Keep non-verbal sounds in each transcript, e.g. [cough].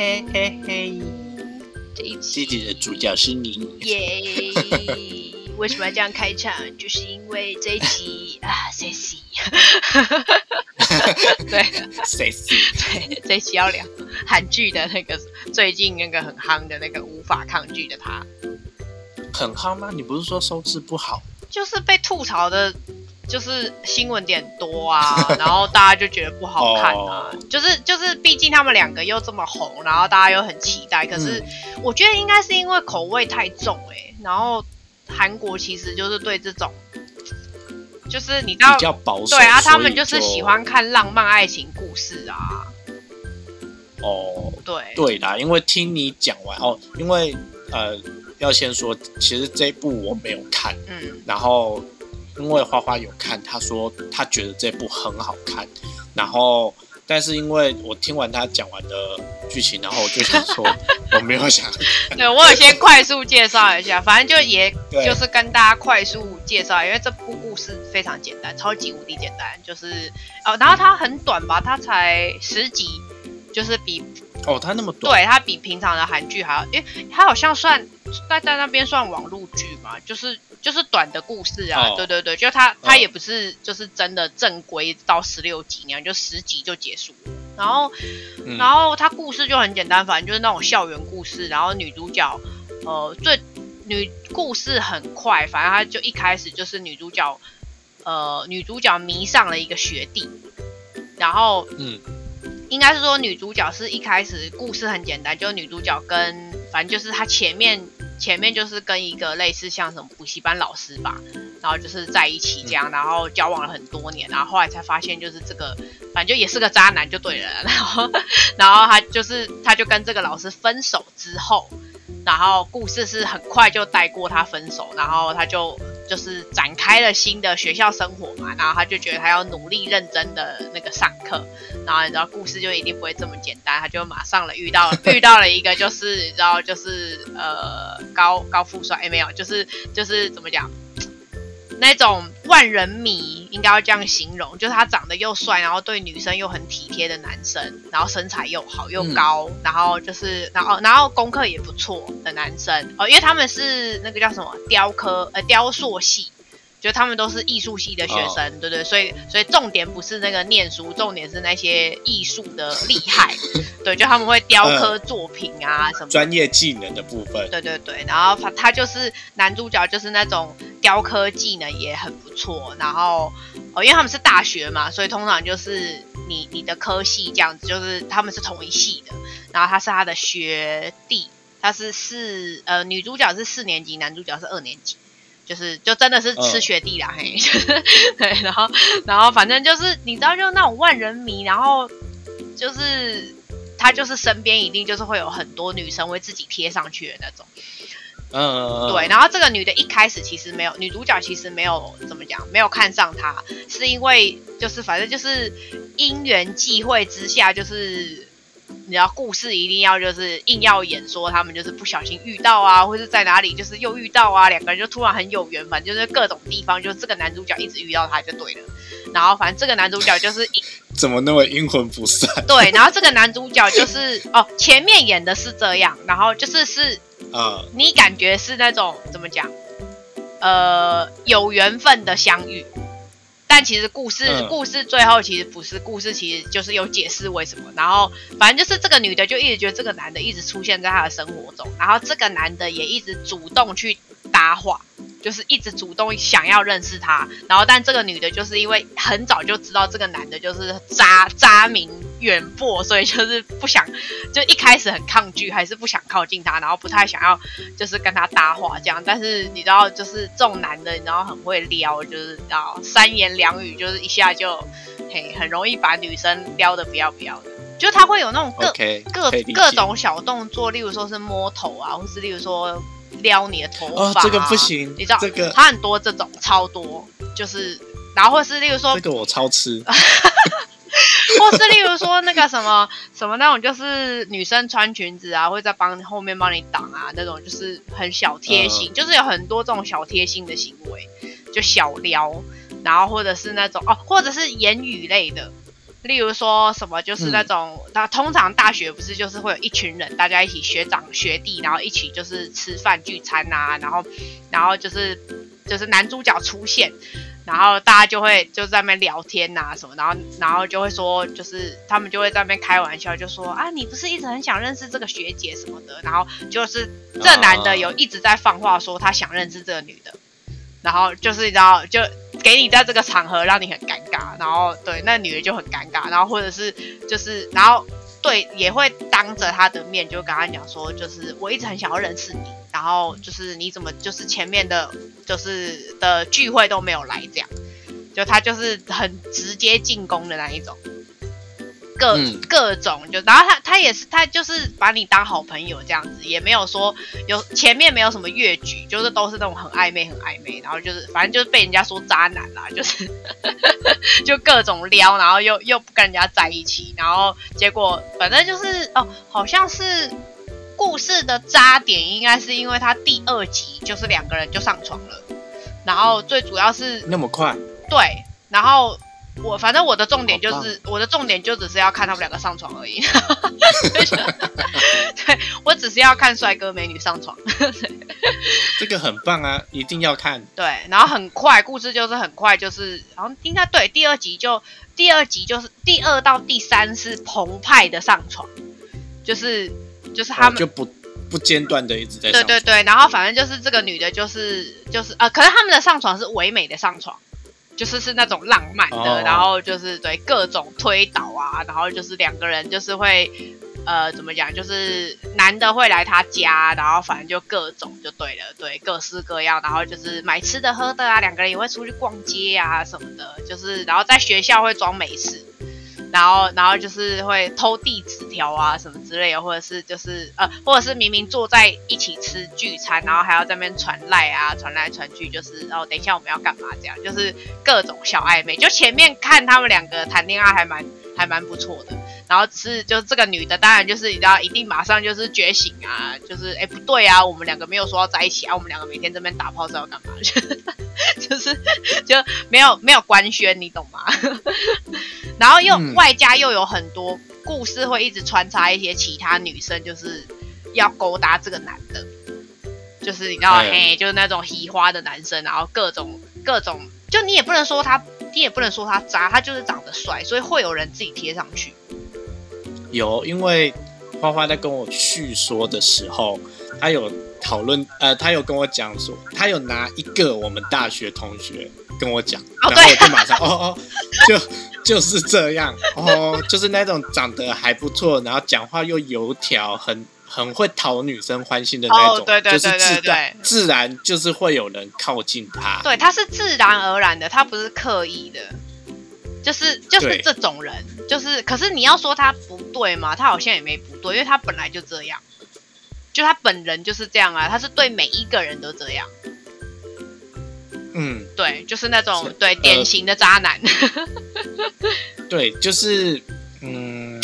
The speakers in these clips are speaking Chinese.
嘿嘿嘿！这一这集集的主角是你，耶！为什么要这样开场？就是因为这一集啊，sexy。[laughs] 对谁是？对，这一集要聊韩剧的那个最近那个很夯的那个无法抗拒的他，很夯吗？你不是说收视不好？就是被吐槽的，就是新闻点多啊，[laughs] 然后大家就觉得不好看啊，哦就是就是，毕竟他们两个又这么红，然后大家又很期待，可是我觉得应该是因为口味太重哎、然后韩国其实就是对这种，就是你知道比。较保守。对啊，他们就是喜欢看浪漫爱情故事啊。哦。对，对啦，因为听你讲完哦，因为呃，要先说，其实这一部我没有看，嗯，然后因为花花有看，他说他觉得这部很好看，然后但是因为我听完他讲完的剧情，然后我就想说 [laughs] 我没有想 [laughs] 对我有先快速介绍一下，反正就也就是跟大家快速介绍，因为这部故事非常简单，超级无敌简单，就是哦，然后它很短吧，它才十集，就是比哦，他那么短，对它比平常的韩剧还要，因为它好像算在在那边算网络剧嘛，就是就是短的故事啊，哦。对对对，就它它嗯也不是就是真的正规到十六集那样，就十集就结束了，然后。嗯。然后它故事就很简单，反正就是那种校园故事。然后女主角，呃，最女故事很快，反正她就一开始就是女主角，呃，女主角迷上了一个学弟，然后嗯。应该是说女主角是一开始故事很简单，就是女主角跟反正就是她前面前面就是跟一个类似像什么补习班老师吧，然后就是在一起这样，然后交往了很多年，然后后来才发现就是这个反正就也是个渣男就对了，[laughs] 然后然后他就是他就跟这个老师分手之后，然后故事是很快就带过他分手，然后他就就是展开了新的学校生活嘛，然后他就觉得他要努力认真的那个上课，然后你知道故事就一定不会这么简单，他就马上了遇到 [laughs] 遇到了一个就是你知道就是呃高高富帅，哎没有，就是就是怎么讲？那种万人迷应该要这样形容，就是他长得又帅，然后对女生又很体贴的男生，然后身材又好又高，然后就是然后然后功课也不错的男生。哦，因为他们是那个叫什么雕刻呃雕塑系，就他们都是艺术系的学生，对对，所以所以重点不是那个念书，重点是那些艺术的厉害，[laughs] 对，就他们会雕刻作品啊什么专业技能的部分，对对对，然后他他就是男主角，就是那种雕刻技能也很不错，然后哦，因为他们是大学嘛，所以通常就是你你的科系这样子，就是他们是同一系的，然后他是他的学弟，他是四呃女主角是四年级，男主角是二年级。就是就真的是吃嗯学弟啦，嘿，[laughs] 就是对，然后然后反正就是你知道，就是那种万人迷，然后就是他就是身边一定就是会有很多女生为自己贴上去的那种。嗯，对，然后这个女的一开始其实没有，女主角其实没有怎么讲，没有看上他，是因为就是反正就是因缘际会之下，就是你知道故事一定要就是硬要演说他们就是不小心遇到啊，或是在哪里就是又遇到啊，两个人就突然很有缘，分就是各种地方，就是这个男主角一直遇到他就对了。然后反正这个男主角就是怎么那么阴魂不散对，然后这个男主角就是哦，前面演的是这样，然后就是是啊？你感觉是那种怎么讲？呃，有缘分的相遇，但其实故事、嗯故事最后其实不是，故事其实就是有解释为什么。然后反正就是这个女的就一直觉得这个男的一直出现在她的生活中，然后这个男的也一直主动去搭话。就是一直主动想要认识他，然后但这个女的就是因为很早就知道这个男的就是渣渣名远播，所以就是不想，就一开始很抗拒，还是不想靠近他，然后不太想要就是跟他搭话这样。但是你知道，就是这种男的，你知道很会撩，就是你知道三言两语就是一下就嘿很容易把女生撩的不要不要的，就他会有那种各各各种小动作，例如说是摸头啊，或是例如说撩你的头哦发、啊这个不行你知道这个他很多这种超多，就是然后或是例如说这个我超吃，[laughs] 或是例如说那个什么什么那种，就是女生穿裙子啊，会在帮后面帮你挡啊，那种就是很小贴心，就是有很多这种小贴心的行为，就小撩，然后或者是那种哦，或者是言语类的，例如说什么就是那种，那、通常大学不是就是会有一群人，大家一起学长学弟，然后一起就是吃饭聚餐啊、然后然后就是就是男主角出现，然后大家就会就在那边聊天呐、什么，然后然后就会说，就是他们就会在那边开玩笑，就说啊，你不是一直很想认识这个学姐什么的，然后就是这男的有一直在放话说他想认识这个女的，然后就是你知道就。给你在这个场合让你很尴尬，然后对那女的就很尴尬，然后或者是就是然后对也会当着他的面就跟他讲说，就是我一直很想要认识你，然后就是你怎么就是前面的就是的聚会都没有来这样，就他就是很直接进攻的那一种。各、嗯。各种就，然后他他也是他就是把你当好朋友这样子，也没有说有前面没有什么越矩，就是都是那种很暧昧很暧昧，然后就是反正就是被人家说渣男啦，就是就各种撩，然后又又不跟人家在一起，然后结果反正就是哦，好像是故事的渣点应该是因为他第二集就是两个人就上床了，然后最主要是那么快，对，然后我反正我的重点就是我的重点就只是要看他们两个上床而已，[laughs] 对我只是要看帅哥美女上床，[laughs] 这个很棒啊，一定要看。对，然后很快故事就是很快就是好像应该对第二集就第二集就是第二到第三是澎湃的上床，就是就是他们、哦就不不间断的一直在上。对对对，然后反正就是这个女的，就是就是呃，可是他们的上床是唯美的上床，就是是那种浪漫的，哦然后就是对各种推倒啊，然后就是两个人就是会呃怎么讲，就是男的会来他家，然后反正就各种就对了，对各式各样，然后就是买吃的喝的啊，两个人也会出去逛街啊什么的，就是然后在学校会装没事。然后，然后就是会偷递纸条啊什么之类的，或者是就是呃，或者是明明坐在一起吃聚餐，然后还要在那边传赖啊，传来传去，就是哦，等一下我们要干嘛这样，就是各种小暧昧。就前面看他们两个谈恋爱还蛮还蛮不错的，然后是就是这个女的，当然就是你知道一定马上就是觉醒啊，就是哎不对啊，我们两个没有说要在一起啊，我们两个每天这边打炮是要干嘛？[laughs] 就是就没有没有官宣，你懂吗？然后又、嗯外加又有很多故事会一直穿插一些其他女生，就是要勾搭这个男的，就是你知道，哎嘿，就是那种喜花的男生，然后各种各种，就你也不能说他，你也不能说他渣，他就是长得帅，所以会有人自己贴上去。有，因为花花在跟我叙说的时候，他有讨论，呃，他有跟我讲说，他有拿一个我们大学同学跟我讲，哦然后我就马上，哦哦，就 [laughs] 就是这样，哦，就是那种长得还不错，然后讲话又油条，很很会讨女生欢心的那种，哦对对就是对对。自然自然就是会有人靠近他，对，他是自然而然的，他不是刻意的，就是就是这种人，就是可是你要说他不对吗？他好像也没不对，因为他本来就这样，就他本人就是这样啊，他是对每一个人都这样，嗯，对，就是那种是对典型的渣男，[laughs] 对，就是嗯。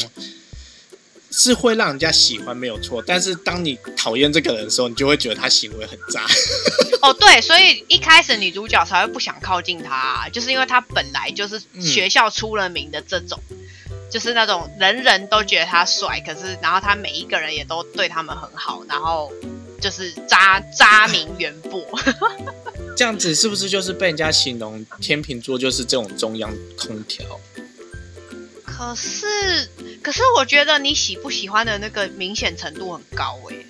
是会让人家喜欢没有错，但是当你讨厌这个人的时候，你就会觉得他行为很渣。[laughs] 哦，对，所以一开始女主角才会不想靠近他、就是因为他本来就是嗯学校出了名的这种，就是那种人人都觉得他帅，可是然后他每一个人也都对他们很好，然后就是渣渣名远播。[laughs] 这样子是不是就是被人家形容天秤座就是这种中央空调？可是，可是我觉得你喜不喜欢的那个明显程度很高诶、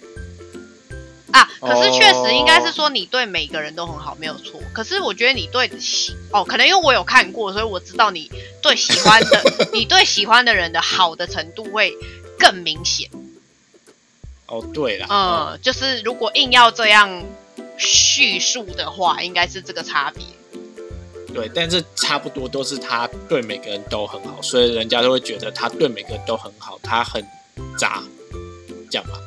啊，可是确实应该是说你对每个人都很好，没有错。可是我觉得你对喜哦，可能因为我有看过，所以我知道你对喜欢的，[laughs] 你对喜欢的人的好的程度会更明显。哦，对了，嗯，就是如果硬要这样叙述的话，应该是这个差别。对，但是差不多都是他对每个人都很好，所以人家都会觉得他对每个人都很好，他很渣，这样吧？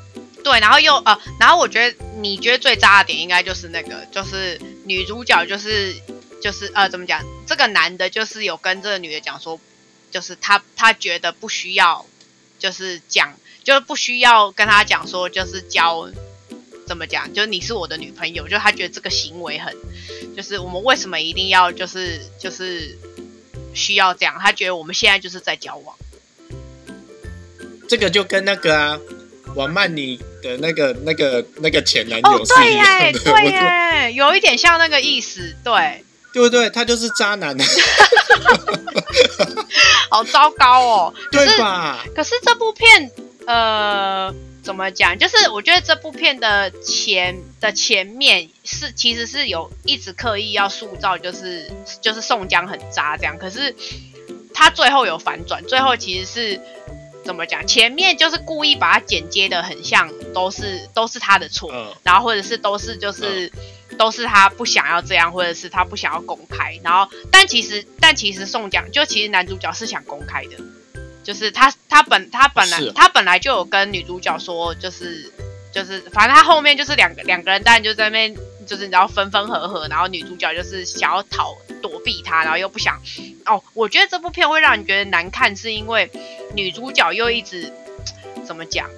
对，然后又呃，然后我觉得你觉得最渣的点应该就是那个，就是女主角就是就是呃怎么讲，这个男的就是有跟这个女的讲说，就是他他觉得不需要，就是讲就是不需要跟他讲说就是交。怎么讲？就是你是我的女朋友，就他觉得这个行为很，就是我们为什么一定要就是就是需要这样，他觉得我们现在就是在交往。这个就跟那个啊，王曼妮的那个、那个、那个前男哦友，是对一样耶，的，对耶，对耶，有一点像那个意思，对，对不对？他就是渣男，[laughs] [laughs] 好糟糕哦。可是对吧？可是这部片，呃，怎么讲？就是我觉得这部片的前的前面是其实是有一直刻意要塑造，就是就是宋江很渣这样。可是他最后有反转，最后其实是怎么讲？前面就是故意把它剪接的很像都是都是他的错，嗯，然后或者是都是就是、都是他不想要这样，或者是他不想要公开，然后但其实但其实宋江就其实男主角是想公开的，就是他他本他本来、啊他本来就有跟女主角说，就是就是反正他后面就是两个两个人当然就在那边就是你知道分分合合，然后女主角就是想要逃躲避他，然后又不想哦，我觉得这部片会让你觉得难看，是因为女主角又一直怎么讲，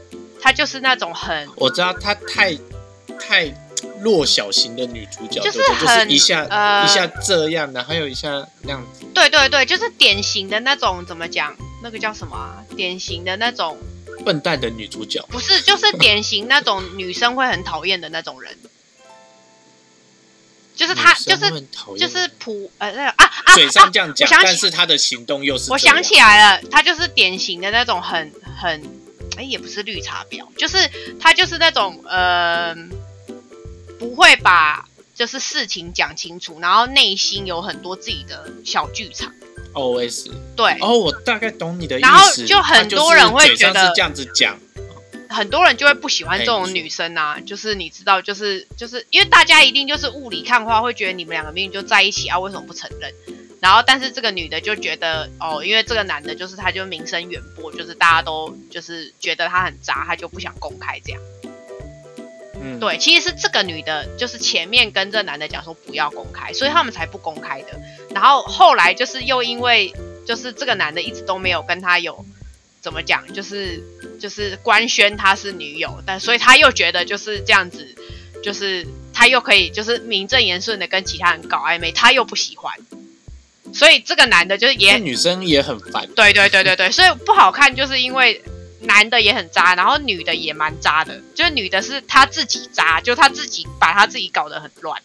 她就是那种很。我知道她太太弱小型的女主角，就是很一下、呃一下这样的，还有一下那样子。对对对，就是典型的那种怎么讲？那个叫什么啊？典型的那种，笨蛋的女主角，不是，就是典型那种女生会很讨厌的那种人。就是他，女生会就是就是普呃那个啊啊嘴上这样讲，但是他的行动又是我想起来了，他就是典型的那种很很，哎，也不是绿茶婊，就是他就是那种呃，不会把就是事情讲清楚，然后内心有很多自己的小剧场。OS。对，哦，我大概懂你的意思。然后就很多人会觉得是这样子讲，很多人就会不喜欢这哎种女生啊，就是你知道，就是就是因为大家一定就是雾里看花，会觉得你们两个明明就在一起啊，为什么不承认？然后，但是这个女的就觉得哦，因为这个男的就是他就名声远播，就是大家都就是觉得他很渣，他就不想公开这样。嗯，对，其实是这个女的，就是前面跟这男的讲说不要公开，所以他们才不公开的。然后后来就是又因为就是这个男的一直都没有跟他有怎么讲，就是就是官宣他是女友，但所以他又觉得就是这样子，就是他又可以就是名正言顺的跟其他人搞暧昧，他又不喜欢，所以这个男的就是也女生也很烦。对对对对对，所以不好看，就是因为男的也很渣，然后女的也蛮渣的，就是女的是她自己渣，就她自己把她自己搞得很乱，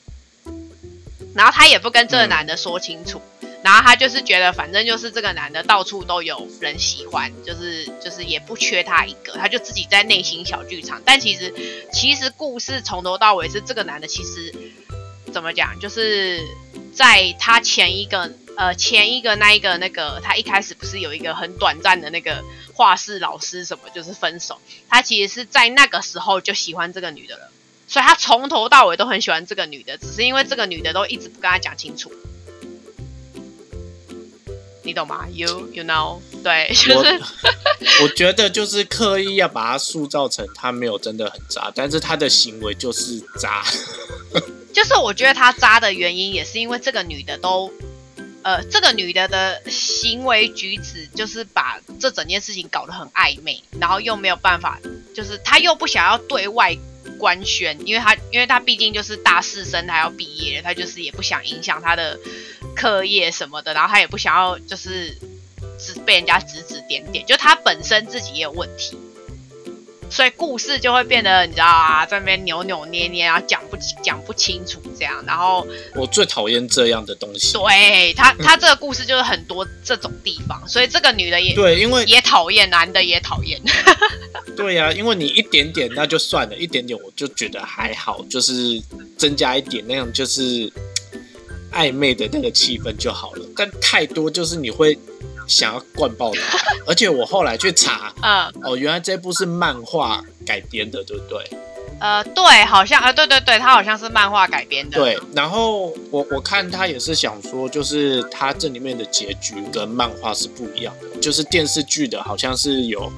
然后她也不跟这个男的说清楚，然后她就是觉得反正就是这个男的到处都有人喜欢，就是就是也不缺他一个，她就自己在内心小剧场，但其实其实故事从头到尾是这个男的其实怎么讲，就是在他前一个呃前一个那一个那个，他一开始不是有一个很短暂的那个画室老师什么，就是分手。他其实是在那个时候就喜欢这个女的了，所以他从头到尾都很喜欢这个女的，只是因为这个女的都一直不跟他讲清楚。你懂吗？You you know，对，就我是我觉得就是刻意要把他塑造成他没有真的很渣，但是他的行为就是渣。[laughs] 就是我觉得他渣的原因，也是因为这个女的都，呃，这个女的的行为举止，就是把这整件事情搞得很暧昧，然后又没有办法，就是她又不想要对外官宣，因为她因为她毕竟就是大四生，她要毕业，她就是也不想影响她的课业什么的，然后她也不想要就是指被人家指指点点，就她本身自己也有问题。所以故事就会变得你知道啊，在那边扭扭捏捏，然后讲不讲不清楚这样，然后我最讨厌这样的东西。对他他这个故事就是很多这种地方，所以这个女的也对，因为也讨厌，男的也讨厌。[laughs] 对呀、因为你一点点那就算了，一点点我就觉得还好，就是增加一点那样就是暧昧的那个气氛就好了。但太多就是你会想要灌爆他，[laughs] 而且我后来去查，嗯哦，原来这部是漫画改编的，对不对？呃，对，好像呃，对对对，他好像是漫画改编的。对，然后我我看他也是想说，就是他这里面的结局跟漫画是不一样的，就是电视剧的好像是有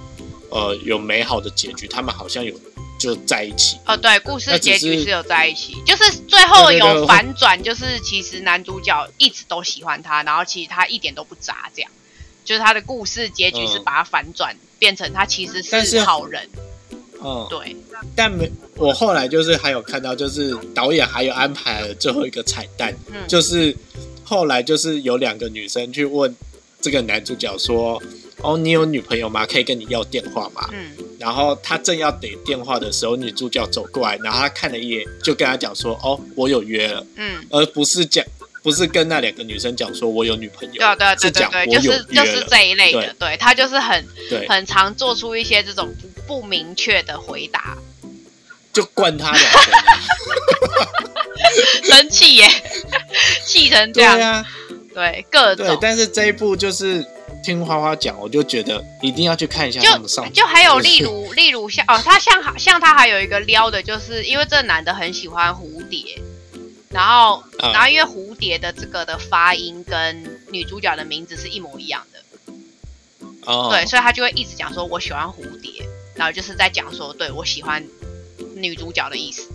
呃有美好的结局，他们好像有就在一起。哦，对，故事结局是有在一起，就是最后有反转，就是其实男主角一直都喜欢他，然后其实他一点都不渣，这样，就是他的故事结局是嗯把它反转，变成他其实是好人，嗯，对，但没我后来就是还有看到，就是导演还有安排了最后一个彩蛋，嗯就是后来就是有两个女生去问这个男主角说：“哦，你有女朋友吗？可以跟你要电话吗？”嗯，然后他正要给电话的时候，女主角走过来，然后他看了一眼，就跟他讲说：“哦，我有约了。”嗯，而不是讲，不是跟那两个女生讲说我有女朋友，对啊对啊对就是就是。这一类的，对。他就是很，很常做出一些这种不不明确的回答，就灌他两。[laughs] 生气耶，气成这对样，啊，对各对种，。但是这一部就是听花花讲，我就觉得一定要去看一下他们上就还有例如例如像哦，他像像他还有一个撩的，就是因为这男的很喜欢蝴蝶，然后啊然后因为蝴蝶的这个的发音跟女主角的名字是一模一样的，哦，对，所以他就会一直讲说我喜欢蝴蝶，然后就是在讲说对我喜欢女主角的意思，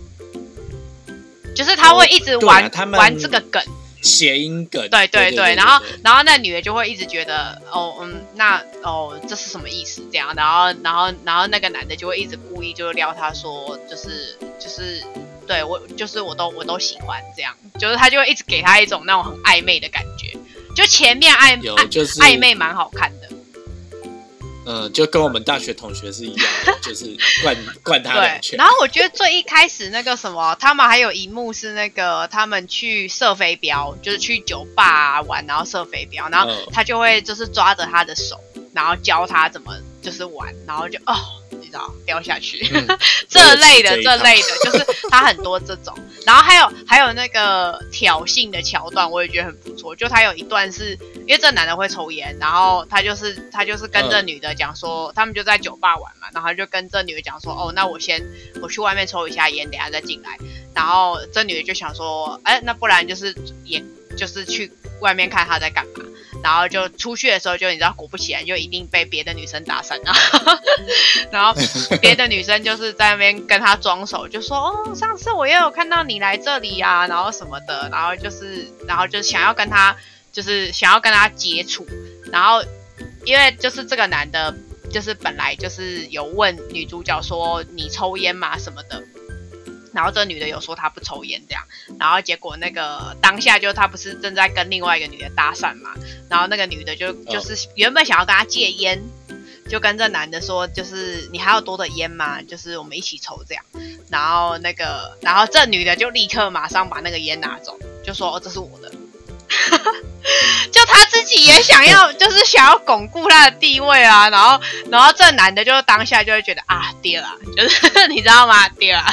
就是他会一直玩、玩这个梗，谐音梗，对对对对，然后然后那女的就会一直觉得，哦，嗯，那哦，这是什么意思？这样，然后然后然后那个男的就会一直故意就撩她说，就是就是对我就是我都我都喜欢这样，就是他就会一直给他一种那种很暧昧的感觉，就前面暧就是暧昧蛮好看的，嗯，就跟我们大学同学是一样的，[laughs] 就是灌灌他两对。拳然。后我觉得最一开始那个什么，他们还有一幕是那个他们去射飞镖，就是去酒吧、玩，然后射飞镖，然后嗯他就会就是抓着他的手，然后教他怎么就是玩，然后就哦，道掉下去。嗯 [laughs] 这类的这这类的，就是他很多这种，然后还有还有那个挑衅的桥段，我也觉得很不错。就他有一段是因为这男的会抽烟，然后他就是他就是跟这嗯女的讲说，他们就在酒吧玩嘛，然后就跟这女的讲说，哦，那我先我去外面抽一下烟，等下再进来。然后这女的就想说，哎，那不然就是也就是去外面看他在干嘛。然后就出去的时候，就你知道，果不其然，就一定被别的女生搭讪啊。[laughs] 然后别的女生就是在那边跟他装熟，就说：“哦，上次我也有看到你来这里啊，然后什么的，然后就是，然后就想要跟他，就是想要跟他接触。然后因为就是这个男的，就是本来就是有问女主角说你抽烟吗什么的。”然后这女的有说她不抽烟这样，然后结果那个当下就她不是正在跟另外一个女的搭讪嘛，然后那个女的就就是原本想要跟他戒烟，就跟这男的说，就是你还有多的烟吗？就是我们一起抽这样。然后那个，然后这女的就立刻马上把那个烟拿走，就说、哦、这是我的。[laughs] 就他自己也想要，[laughs] 就是想要巩固他的地位啊。然后，然后这男的就当下就会觉得啊，跌了，就是你知道吗？跌了，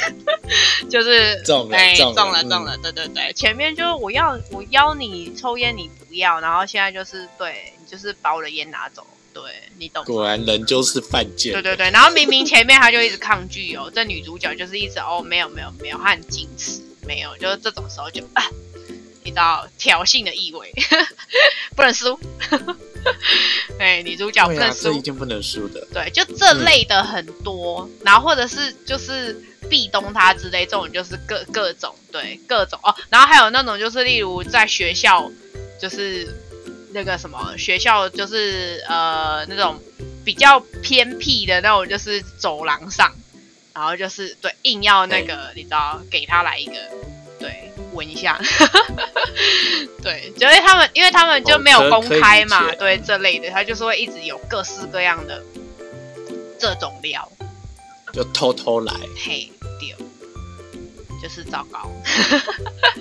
[laughs] 就是中了哎中了中了，嗯，对对对。前面就是我要我邀你抽烟，你不要，然后现在就是对你就是把我的烟拿走，对你懂？果然人就是犯贱。对对对，然后明明前面他就一直抗拒哦，这女主角就是一直哦没有没有没有，她很矜持，没有，就是这种时候就啊，你知道挑衅的意味，不能输，对，女主角不能输，这一定不能输的。对，就这类的很多，然后或者是就是壁咚他之类，这种就是各各种对各种。哦，然后还有那种就是例如在学校就是那个什么学校就是呃那种比较偏僻的那种就是走廊上，然后就是对硬要那个你知道给他来一个对闻一下，[laughs] 对，就是他们因为他们就哦没有公开嘛，解。对这类的，他就是会一直有各式各样的这种料，就偷偷来，嘿，丢，就是糟糕，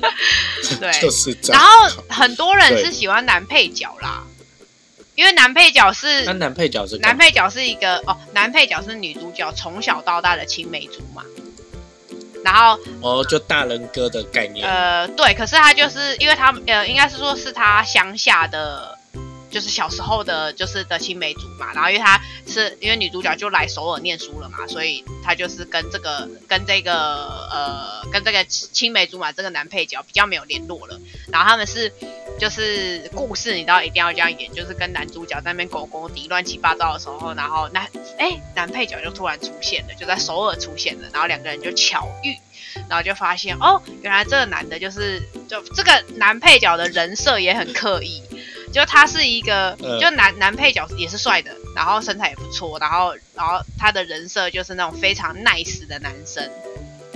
[laughs] 对，就是这然样。后很多人是喜欢男配角啦，因为男配角是那男配角是男配角是一个哦，男配角是女主角从小到大的青梅竹马。然后哦，就大人哥的概念。呃，对，可是他就是因为他呃，应该是说是他乡下的，就是小时候的，就是的青梅竹马。然后因为他是因为女主角就来首尔念书了嘛，所以他就是跟这个跟这个呃跟这个青梅竹马这个男配角比较没有联络了。然后他们是就是故事，你知道一定要这样演，就是跟男主角在那边狗狗底乱七八糟的时候，然后男哎男配角就突然出现了，就在首尔出现了，然后两个人就巧遇。然后就发现哦，原来这个男的就是就这个男配角的人设也很刻意，就他是一个、嗯就男男配角也是帅的，然后身材也不错，然后然后他的人设就是那种非常 nice 的男生，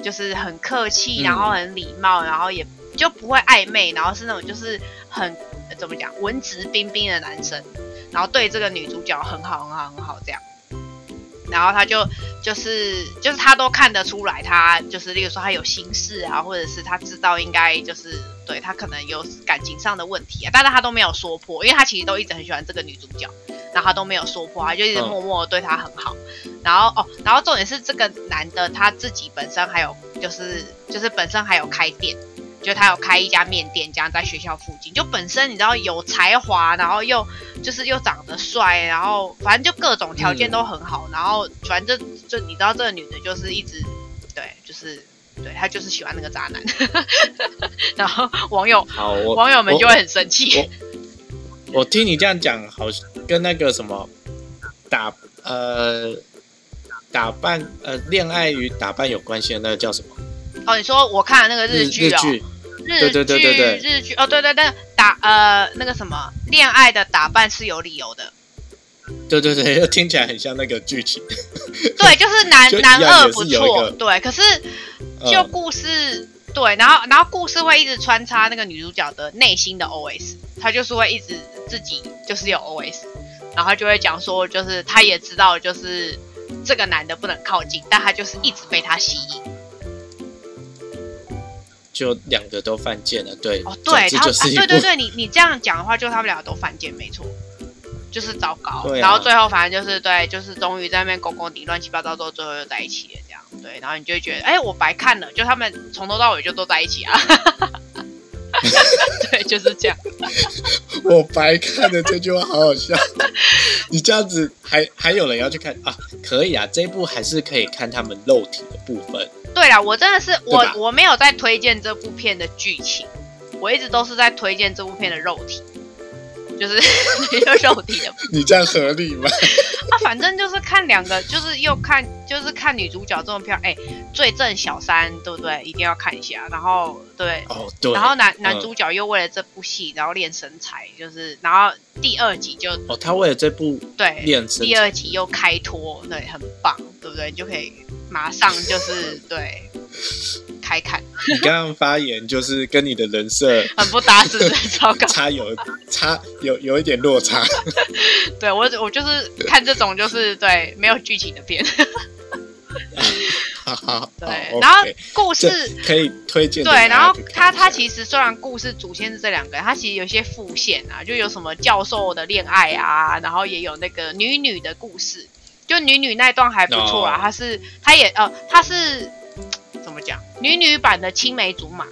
就是很客气，嗯然后很礼貌，然后也就不会暧昧，然后是那种就是很怎么讲文质彬彬的男生，然后对这个女主角很好很好很好这样。然后他就就是就是他都看得出来，他就是例如说他有心事啊，或者是他知道应该就是对他可能有感情上的问题啊，但是他都没有说破，因为他其实都一直很喜欢这个女主角，然后他都没有说破，他就一直默默对她很好。然后哦，然后重点是这个男的他自己本身还有就是就是本身还有开店。就他有开一家面店，这样在学校附近。就本身你知道有才华，然后又就是又长得帅，然后反正就各种条件都很好。然后反正就你知道这个女的就是一直对，就是对她就是喜欢那个渣男。[laughs] 然后网友网友们就会很生气。我听你这样讲，好像跟那个什么打呃打扮呃恋爱与打扮有关系的那个叫什么？哦，你说我看了那个日剧哦。日剧，日剧哦，对对对，打呃那个什么恋爱的打扮是有理由的。对对对，又听起来很像那个剧情。[laughs] 对，就是男男二不错，对，可是就故事对，然后然后故事会一直穿插那个女主角的内心的 OS，她就是会一直自己就是有 OS，然后就会讲说，就是她也知道就是这个男的不能靠近，但她就是一直被他吸引。就两个都犯贱了，对，哦，对，他，对对对，你你这样讲的话，就他们两个都犯贱，没错，就是糟糕，然后最后反正就是对，就是终于在那边公公底乱七八糟之后，最后又在一起了，这样，对，然后你就会觉得，哎，我白看了，就他们从头到尾就都在一起啊，[laughs] [laughs] 对，就是这样，[laughs] 我白看的这句话好好笑，你这样子还还有人要去看啊？可以啊，这一部还是可以看他们肉体的部分。对啦，我真的是我我没有在推荐这部片的剧情，我一直都是在推荐这部片的肉体，就是 [laughs] 肉体的。你这样合理吗？[laughs] 啊，反正就是看两个，就是又看，就是看女主角这么漂亮，哎，最正小三，对不对？一定要看一下。然后对，哦对，然后男男主角又为了这部戏，然后练身材，就是然后第二集就哦，他为了这部对练身，第二集又开脱，对，很棒，对不对？你就可以。马上就是对开看。你刚刚发言就是跟你的人设 [laughs] 很不搭，是不是？[laughs] 糟糕，差有差有有一点落差。[laughs] 对我我就是看这种就是对没有剧情的片。好好对，然后故事可以推荐。对，然后他他其实虽然故事主线是这两个人，他其实有些副线啊，就有什么教授的恋爱啊，然后也有那个女女的故事。就女女那段还不错啊，她是她也呃她是怎么讲女女版的青梅竹马，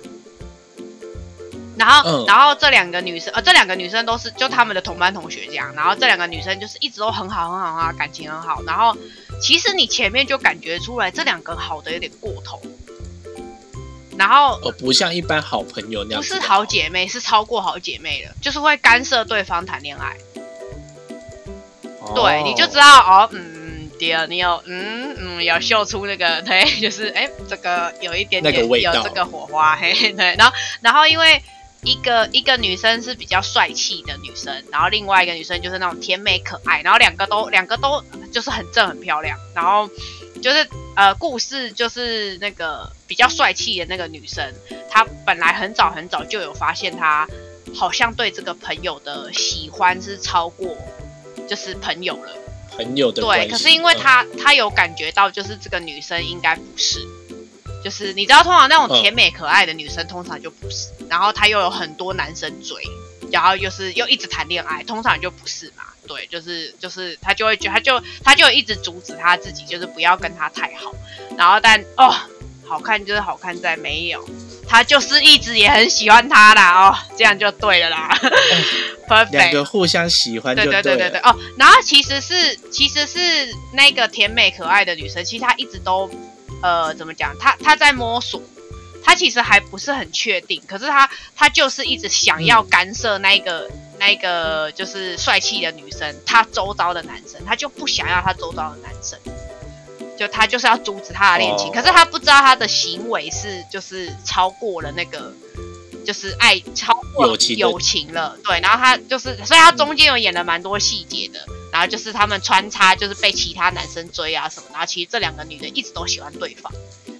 然后然后这两个女生呃这两个女生都是就他们的同班同学这样，然后这两个女生就是一直都很好很好啊，感情很好，然后其实你前面就感觉出来这两个好的有点过头，然后呃不像一般好朋友那样，不是好姐妹是超过好姐妹了，就是会干涉对方谈恋爱，对你就知道哦嗯。你有嗯嗯，要秀出那个 [laughs] 对，就是哎，这个有一点点有这个火花，嘿，对。然后，然后因为一个一个女生是比较帅气的女生，然后另外一个女生就是那种甜美可爱，然后两个都两个都就是很正很漂亮。然后就是呃，故事就是那个比较帅气的那个女生，她本来很早很早就有发现，她好像对这个朋友的喜欢是超过就是朋友了。朋友的对，可是因为他他有感觉到，就是这个女生应该不是，就是你知道，通常那种甜美可爱的女生通常就不是，然后他又有很多男生追，然后又是又一直谈恋爱，通常就不是嘛。对，就是就是他就会觉得他就他就一直阻止他自己，就是不要跟他太好。然后但哦，好看就是好看在没有，他就是一直也很喜欢他啦哦，这样就对了啦。[laughs] 两个互相喜欢，对对对对对哦。然后其实是其实是那个甜美可爱的女生，其实她一直都呃怎么讲？她她在摸索，她其实还不是很确定。可是她她就是一直想要干涉那个那个就是帅气的女生，她周遭的男生，她就不想要她周遭的男生，就他就是要阻止他的恋情。可是他不知道他的行为是就是超过了那个。就是爱超过友情了，对，然后他就是，所以他中间有演了蛮多细节的，然后就是他们穿插，就是被其他男生追啊什么，然后其实这两个女的一直都喜欢对方，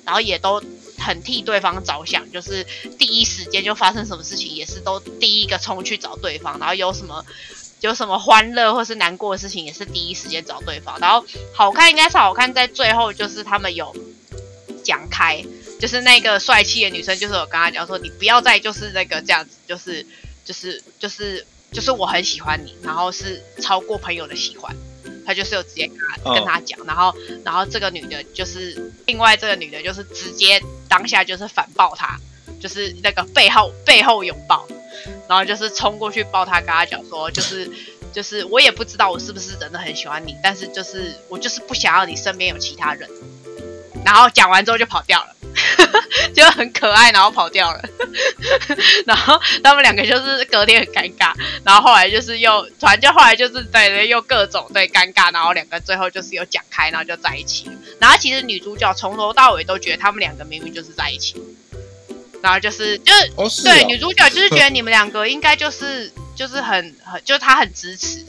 然后也都很替对方着想，就是第一时间就发生什么事情，也是都第一个冲去找对方，然后有什么有什么欢乐或是难过的事情，也是第一时间找对方。然后好看应该是好看在最后，就是他们有讲开，就是那个帅气的女生，就是我跟他讲说，你不要再就是那个这样子，就是就是就是就是我很喜欢你，然后是超过朋友的喜欢。他就是有直接跟他跟他讲，然后然后这个女的就是另外这个女的就是直接当下就是反抱他，就是那个背后背后拥抱，然后就是冲过去抱他，跟他讲说就是就是我也不知道我是不是真的很喜欢你，但是就是我就是不想要你身边有其他人，然后讲完之后就跑掉了。[laughs] 就很可爱，然后跑掉了。[laughs] 然后他们两个就是隔天很尴尬，然后后来就是又，反正就后来就是对，又各种对尴尬，然后两个最后就是有讲开，然后就在一起。然后其实女主角从头到尾都觉得他们两个明明就是在一起，然后就是就是对女主角就是觉得 [laughs] 你们两个应该就是就是很很，就是她很支持。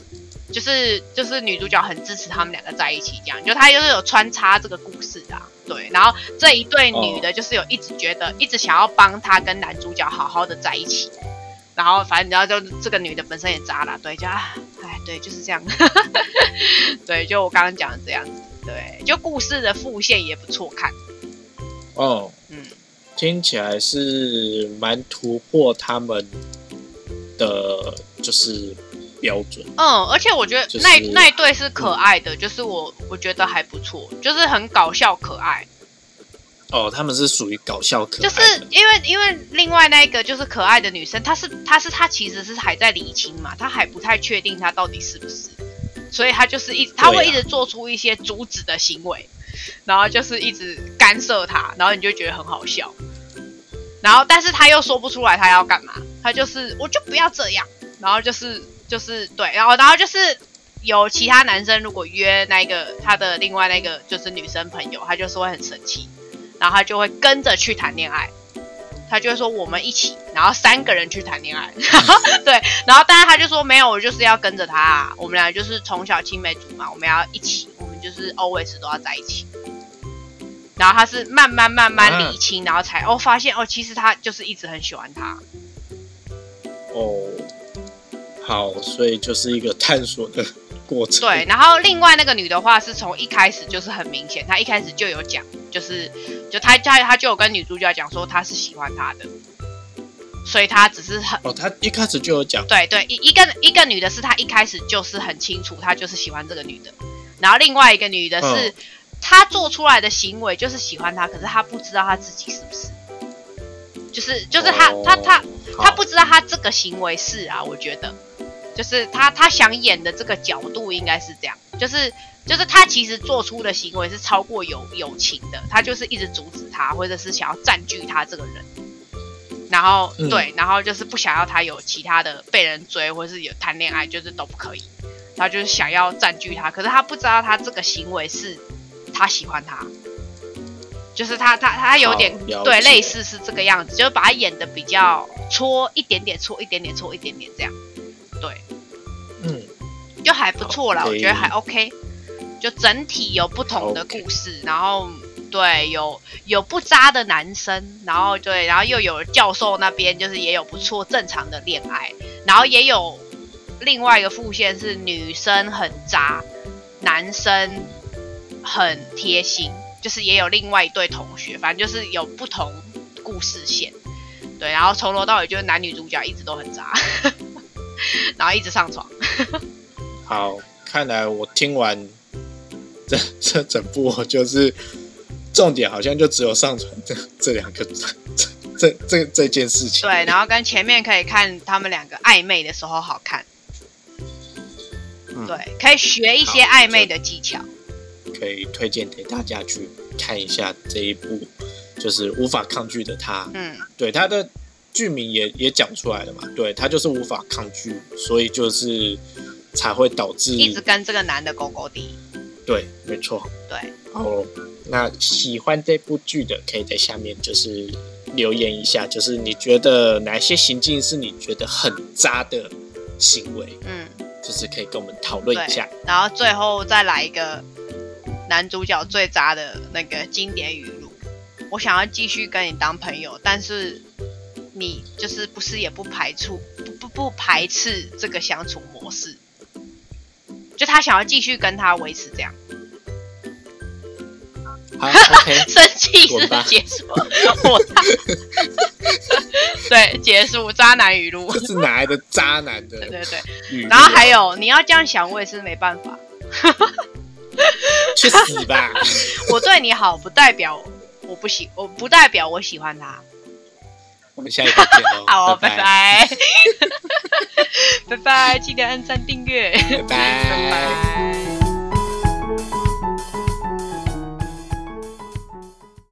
就是就是女主角很支持他们两个在一起，这样就她就是有穿插这个故事啊，对。然后这一对女的，就是有一直觉得一直想要帮她跟男主角好好的在一起。然后反正你知道，就这个女的本身也渣了，对，就哎，对，就是这样。[laughs] 对，就我刚刚讲的这样子，对，就故事的复线也不错看。哦，嗯，听起来是蛮突破他们的，就是。标准，嗯，而且我觉得那那一对是可爱的，就是我我觉得还不错，就是很搞笑可爱。哦，他们是属于搞笑可爱，就是因为因为另外那个就是可爱的女生，她是她是她其实是还在理清嘛，她还不太确定她到底是不是，所以她就是一她会一直做出一些阻止的行为，然后就是一直干涉他，然后你就觉得很好笑，然后但是他又说不出来他要干嘛，他就是我就不要这样，然后就是。就是对，然后然后就是有其他男生如果约那个他的另外那个就是女生朋友，他就是会很生气，然后他就会跟着去谈恋爱，他就会说我们一起，然后三个人去谈恋爱，[laughs] 对，然后但是他就说没有，我就是要跟着他，我们俩就是从小青梅竹马，我们要一起，我们就是 always 都要在一起，然后他是慢慢慢慢理清，然后才哦发现哦其实他就是一直很喜欢他，哦。好，所以就是一个探索的过程。对，然后另外那个女的话，是从一开始就是很明显，她一开始就有讲，就是就她她她就有跟女主角讲说她是喜欢她的，所以他只是很哦，他一开始就有讲。对对，一一个一个女的是她一开始就是很清楚，她就是喜欢这个女的，然后另外一个女的是她做出来的行为就是喜欢他，可是他不知道他自己是不是，就是就是他他他他不知道他这个行为是啊，我觉得。就是他，他想演的这个角度应该是这样，就是就是他其实做出的行为是超过友友情的，他就是一直阻止他，或者是想要占据他这个人，然后对，然后就是不想要他有其他的被人追，或者是有谈恋爱，就是都不可以，他就是想要占据他，可是他不知道他这个行为是他喜欢他，就是他他他有点对类似是这个样子，就是把他演的比较戳一点点，戳一点点，戳一点点这样。对，嗯，就还不错啦，我觉得还 OK，就整体有不同的故事，然后对，有有不渣的男生，然后对，然后又有教授那边就是也有不错正常的恋爱，然后也有另外一个副线是女生很渣，男生很贴心，就是也有另外一对同学，反正就是有不同故事线，对，然后从头到尾就是男女主角一直都很渣。[laughs] 然后一直上床。好，看来我听完这 [laughs] 这整部，就是重点好像就只有上床这这两个这这这这件事情。对，然后跟前面可以看他们两个暧昧的时候好看。对，可以学一些暧昧的技巧。可以推荐给大家去看一下这一部，就是无法抗拒的他。嗯，对他的。剧名也也讲出来了嘛，对他就是无法抗拒，所以就是才会导致一直跟这个男的勾勾的。对，没错。对。哦，那喜欢这部剧的，可以在下面就是留言一下，就是你觉得哪些行径是你觉得很渣的行为？嗯，就是可以跟我们讨论一下。然后最后再来一个男主角最渣的那个经典语录。我想要继续跟你当朋友，但是你就是不是也不排除不不不排斥这个相处模式，就他想要继续跟他维持这样，[laughs] 好 [laughs] 生气是结束，我对结束渣男语录，这是哪来的渣男的 [laughs] 对对对？然后还有你要这样想，我也是没办法，[laughs] 去死吧！[laughs] 我对你好不代表我不喜，我不代表我喜欢他。我们下一次见喽，好，拜拜拜，[laughs] 拜拜，记得按赞订阅，拜拜。拜拜。